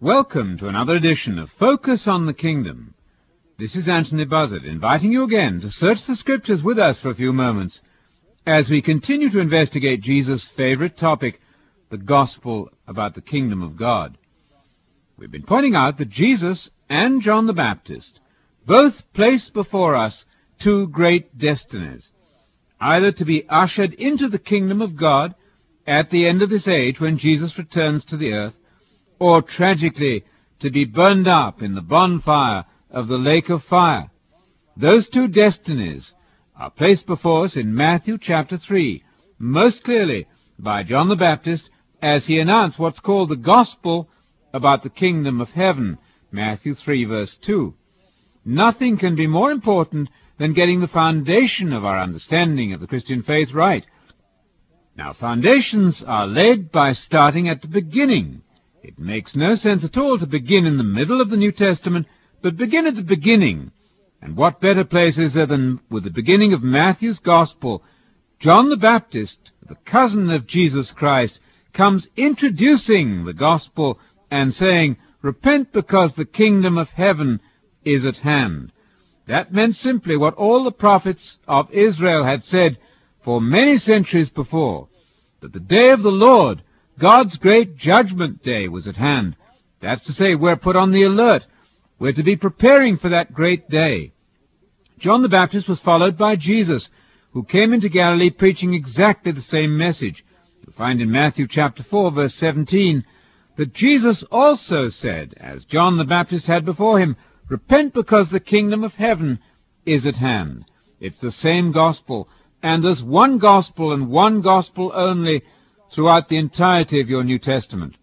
Welcome to another edition of Focus on the Kingdom. This is Anthony Buzzard, inviting you again to search the Scriptures with us for a few moments as we continue to investigate Jesus' favorite topic, the gospel about the kingdom of God. We've been pointing out that Jesus and John the Baptist both place before us two great destinies, either to be ushered into the kingdom of God at the end of this age when Jesus returns to the earth, or tragically to be burned up in the bonfire of the lake of fire. Those two destinies are placed before us in Matthew chapter 3, most clearly by John the Baptist as he announced what's called the gospel about the kingdom of heaven, Matthew 3 verse 2. Nothing can be more important than getting the foundation of our understanding of the Christian faith right. Now, foundations are laid by starting at the beginning. It makes no sense at all to begin in the middle of the New Testament, but begin at the beginning. And what better place is there than with the beginning of Matthew's Gospel? John the Baptist, the cousin of Jesus Christ, comes introducing the Gospel and saying, Repent because the kingdom of heaven is at hand. That meant simply what all the prophets of Israel had said for many centuries before, that the day of the Lord, God's great judgment day, was at hand. That's to say, we're put on the alert. We're to be preparing for that great day. John the Baptist was followed by Jesus, who came into Galilee preaching exactly the same message. You'll find in Matthew chapter 4 verse 17 that Jesus also said, as John the Baptist had before him, Repent because the kingdom of heaven is at hand. It's the same gospel, and there's one gospel and one gospel only throughout the entirety of your New Testament.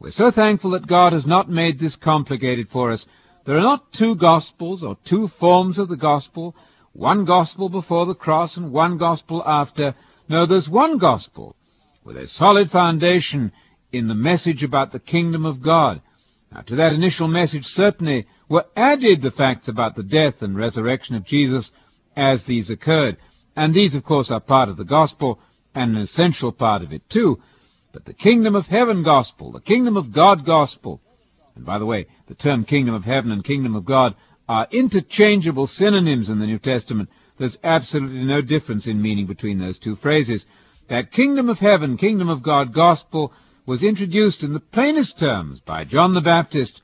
We're so thankful that God has not made this complicated for us. There are not two gospels or two forms of the gospel, one gospel before the cross and one gospel after. No, there's one gospel with a solid foundation in the message about the kingdom of God. Now, to that initial message certainly were added the facts about the death and resurrection of Jesus as these occurred. And these, of course, are part of the gospel and an essential part of it, too. But the kingdom of heaven gospel, the kingdom of God gospel, and by the way, the term kingdom of heaven and kingdom of God are interchangeable synonyms in the New Testament. There's absolutely no difference in meaning between those two phrases. That kingdom of heaven, kingdom of God gospel was introduced in the plainest terms by John the Baptist.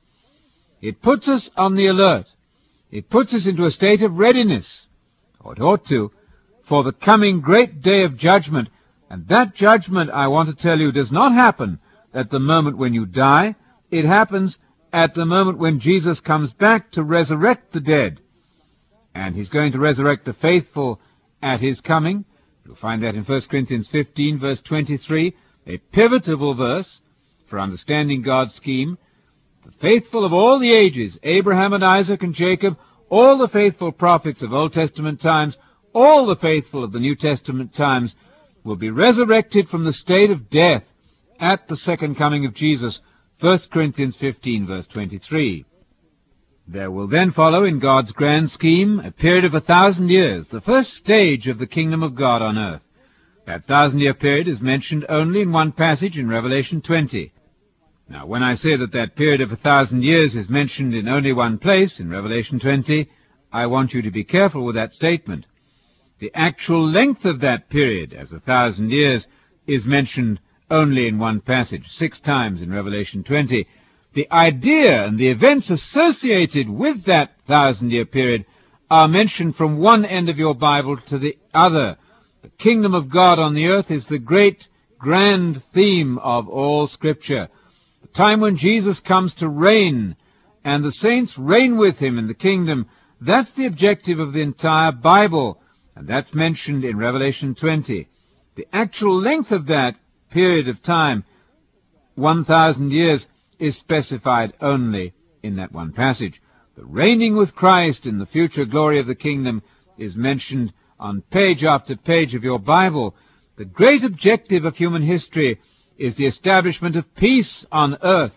It puts us on the alert. It puts us into a state of readiness, or it ought to, for the coming great day of judgment. And that judgment, I want to tell you, does not happen at the moment when you die. It happens at the moment when Jesus comes back to resurrect the dead. And he's going to resurrect the faithful at his coming. You'll find that in 1 Corinthians 15, verse 23 a pivotal verse for understanding God's scheme. The faithful of all the ages, Abraham and Isaac and Jacob, all the faithful prophets of Old Testament times, all the faithful of the New Testament times, will be resurrected from the state of death at the second coming of Jesus. 1 Corinthians 15 verse 23. There will then follow in God's grand scheme a period of a thousand years, the first stage of the kingdom of God on earth. That thousand-year period is mentioned only in one passage in Revelation 20. Now, when I say that that period of a thousand years is mentioned in only one place, in Revelation 20, I want you to be careful with that statement. The actual length of that period, as a thousand years, is mentioned only in one passage, six times in Revelation 20. The idea and the events associated with that thousand-year period are mentioned from one end of your Bible to the other the kingdom of God on the earth is the great, grand theme of all Scripture. The time when Jesus comes to reign, and the saints reign with him in the kingdom, that's the objective of the entire Bible, and that's mentioned in Revelation 20. The actual length of that period of time, 1,000 years, is specified only in that one passage. The reigning with Christ in the future glory of the kingdom is mentioned on page after page of your Bible, the great objective of human history is the establishment of peace on earth,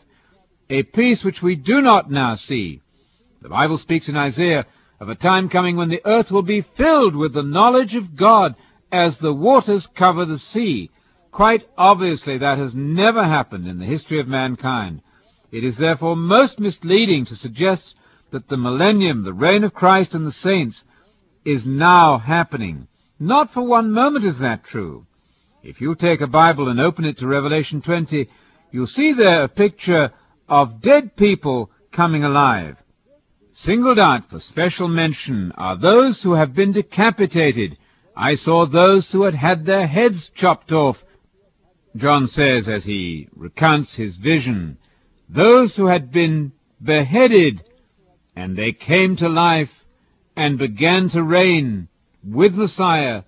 a peace which we do not now see. The Bible speaks in Isaiah of a time coming when the earth will be filled with the knowledge of God as the waters cover the sea. Quite obviously that has never happened in the history of mankind. It is therefore most misleading to suggest that the millennium, the reign of Christ and the saints, is now happening. Not for one moment is that true. If you take a Bible and open it to Revelation 20, you'll see there a picture of dead people coming alive. Singled out for special mention are those who have been decapitated. I saw those who had had their heads chopped off. John says as he recounts his vision, those who had been beheaded, and they came to life and began to reign with Messiah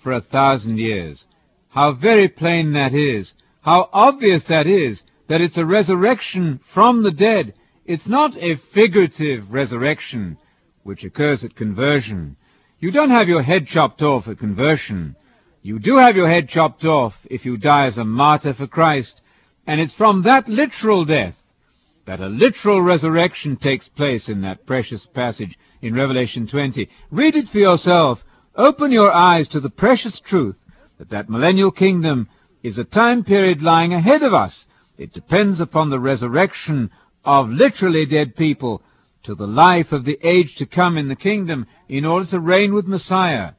for a thousand years. How very plain that is. How obvious that is, that it's a resurrection from the dead. It's not a figurative resurrection which occurs at conversion. You don't have your head chopped off at conversion. You do have your head chopped off if you die as a martyr for Christ, and it's from that literal death that a literal resurrection takes place in that precious passage in Revelation 20. Read it for yourself. Open your eyes to the precious truth that that millennial kingdom is a time period lying ahead of us. It depends upon the resurrection of literally dead people to the life of the age to come in the kingdom in order to reign with Messiah.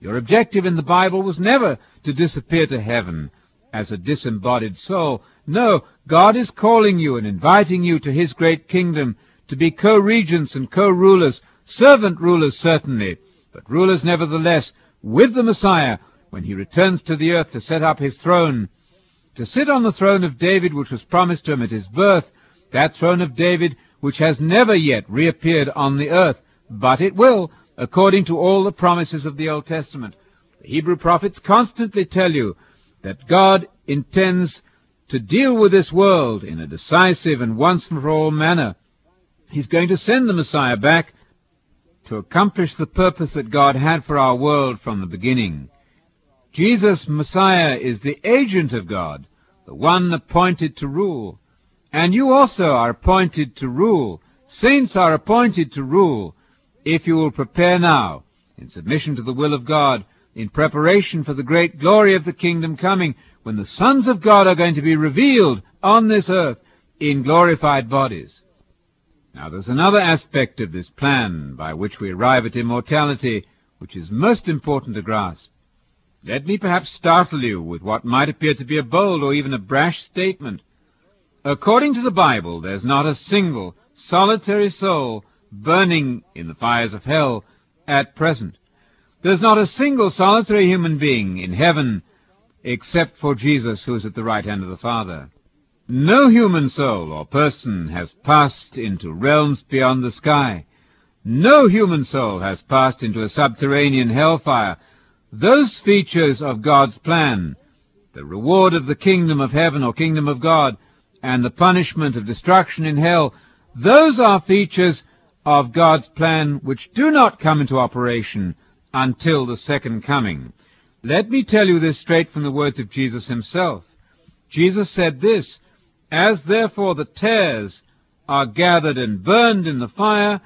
Your objective in the Bible was never to disappear to heaven as a disembodied soul. No, God is calling you and inviting you to His great kingdom to be co-regents and co-rulers, servant rulers certainly, but rulers nevertheless with the Messiah when He returns to the earth to set up His throne. To sit on the throne of David which was promised to him at his birth, that throne of David which has never yet reappeared on the earth, but it will, according to all the promises of the Old Testament. The Hebrew prophets constantly tell you that God intends to deal with this world in a decisive and once and for all manner. He's going to send the Messiah back to accomplish the purpose that God had for our world from the beginning. Jesus, Messiah, is the agent of God, the one appointed to rule. And you also are appointed to rule. Saints are appointed to rule if you will prepare now, in submission to the will of God, in preparation for the great glory of the kingdom coming, when the sons of God are going to be revealed on this earth in glorified bodies. Now there's another aspect of this plan by which we arrive at immortality, which is most important to grasp. Let me perhaps startle you with what might appear to be a bold or even a brash statement. According to the Bible, there's not a single solitary soul burning in the fires of hell at present. There's not a single solitary human being in heaven except for Jesus who is at the right hand of the Father. No human soul or person has passed into realms beyond the sky. No human soul has passed into a subterranean hellfire. Those features of God's plan, the reward of the kingdom of heaven or kingdom of God, and the punishment of destruction in hell, those are features of God's plan which do not come into operation until the second coming. Let me tell you this straight from the words of Jesus himself. Jesus said this, As therefore the tares are gathered and burned in the fire,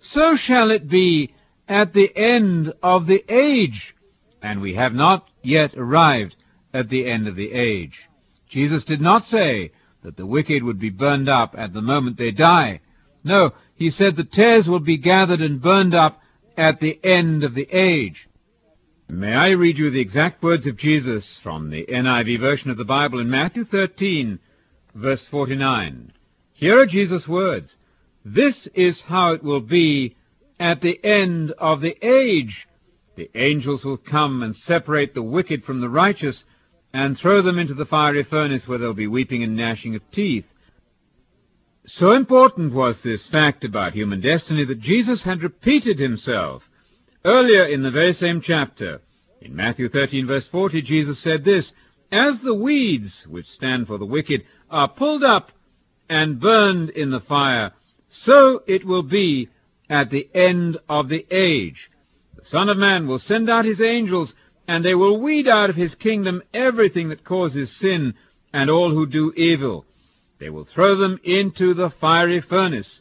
so shall it be at the end of the age. And we have not yet arrived at the end of the age. Jesus did not say that the wicked would be burned up at the moment they die. No, he said the tares will be gathered and burned up at the end of the age. May I read you the exact words of Jesus from the NIV version of the Bible in Matthew 13, verse 49. Here are Jesus' words. This is how it will be at the end of the age. The angels will come and separate the wicked from the righteous and throw them into the fiery furnace where there will be weeping and gnashing of teeth. So important was this fact about human destiny that Jesus had repeated himself. Earlier in the very same chapter, in Matthew 13 verse 40, Jesus said this, As the weeds, which stand for the wicked, are pulled up and burned in the fire, so it will be at the end of the age. The Son of Man will send out his angels, and they will weed out of his kingdom everything that causes sin and all who do evil. They will throw them into the fiery furnace,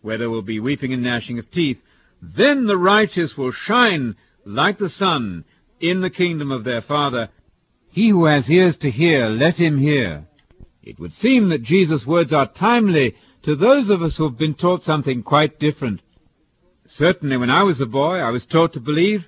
where there will be weeping and gnashing of teeth. Then the righteous will shine like the sun in the kingdom of their Father. He who has ears to hear, let him hear. It would seem that Jesus' words are timely to those of us who have been taught something quite different. Certainly when I was a boy, I was taught to believe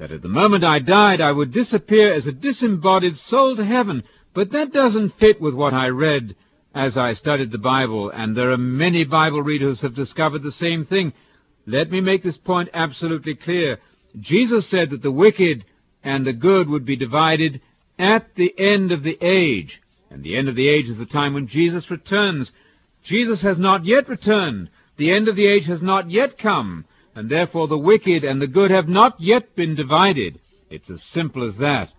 that at the moment I died, I would disappear as a disembodied soul to heaven, but that doesn't fit with what I read as I studied the Bible, and there are many Bible readers who have discovered the same thing. Let me make this point absolutely clear. Jesus said that the wicked and the good would be divided at the end of the age. And the end of the age is the time when Jesus returns. Jesus has not yet returned. The end of the age has not yet come. And therefore the wicked and the good have not yet been divided. It's as simple as that.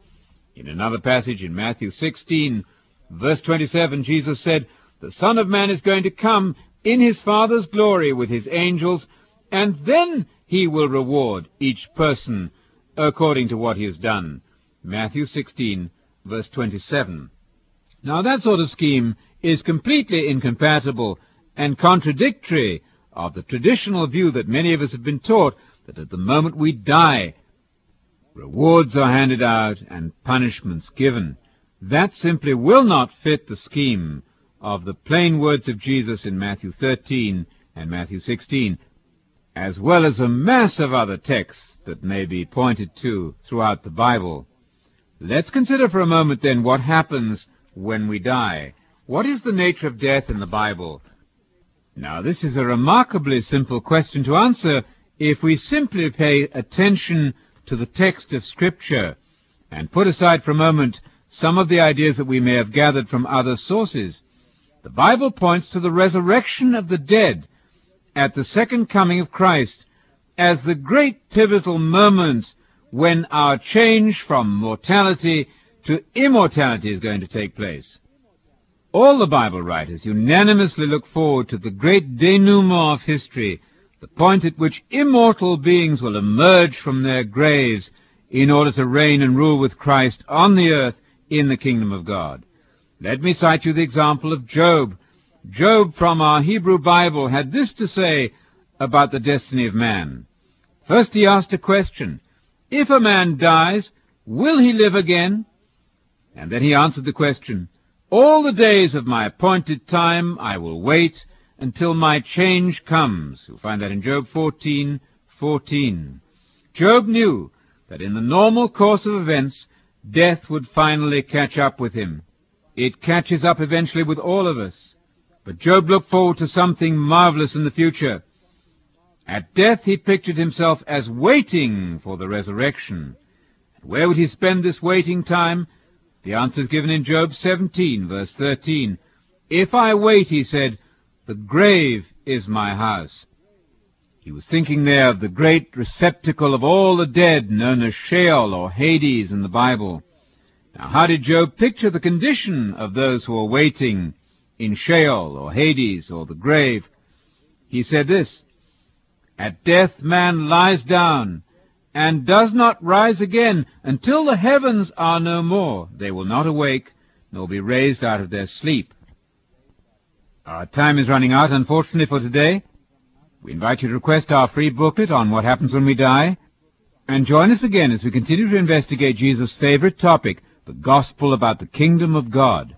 In another passage in Matthew 16, verse 27, Jesus said, The Son of Man is going to come in his Father's glory with his angels, and then he will reward each person according to what he has done. Matthew 16, verse 27. Now that sort of scheme is completely incompatible and contradictory of the traditional view that many of us have been taught that at the moment we die, rewards are handed out and punishments given. That simply will not fit the scheme of the plain words of Jesus in Matthew 13 and Matthew 16, as well as a mass of other texts that may be pointed to throughout the Bible. Let's consider for a moment then what happens when we die. What is the nature of death in the Bible? Now, this is a remarkably simple question to answer if we simply pay attention to the text of Scripture and put aside for a moment some of the ideas that we may have gathered from other sources. The Bible points to the resurrection of the dead at the second coming of Christ as the great pivotal moment when our change from mortality to immortality is going to take place. All the Bible writers unanimously look forward to the great denouement of history, the point at which immortal beings will emerge from their graves in order to reign and rule with Christ on the earth in the kingdom of God. Let me cite you the example of Job. Job from our Hebrew Bible had this to say about the destiny of man. First he asked a question. If a man dies, will he live again? And then he answered the question, All the days of my appointed time I will wait until my change comes. You'll find that in Job 14, 14. Job knew that in the normal course of events, death would finally catch up with him. It catches up eventually with all of us. But Job looked forward to something marvelous in the future. At death he pictured himself as waiting for the resurrection. Where would he spend this waiting time? The answer is given in Job 17, verse 13. If I wait, he said, the grave is my house. He was thinking there of the great receptacle of all the dead known as Sheol or Hades in the Bible. Now, how did Job picture the condition of those who are waiting in Sheol or Hades or the grave? He said this, At death man lies down and does not rise again until the heavens are no more. They will not awake nor be raised out of their sleep. Our time is running out, unfortunately, for today. We invite you to request our free booklet on what happens when we die, and join us again as we continue to investigate Jesus' favorite topic, the gospel about the kingdom of God.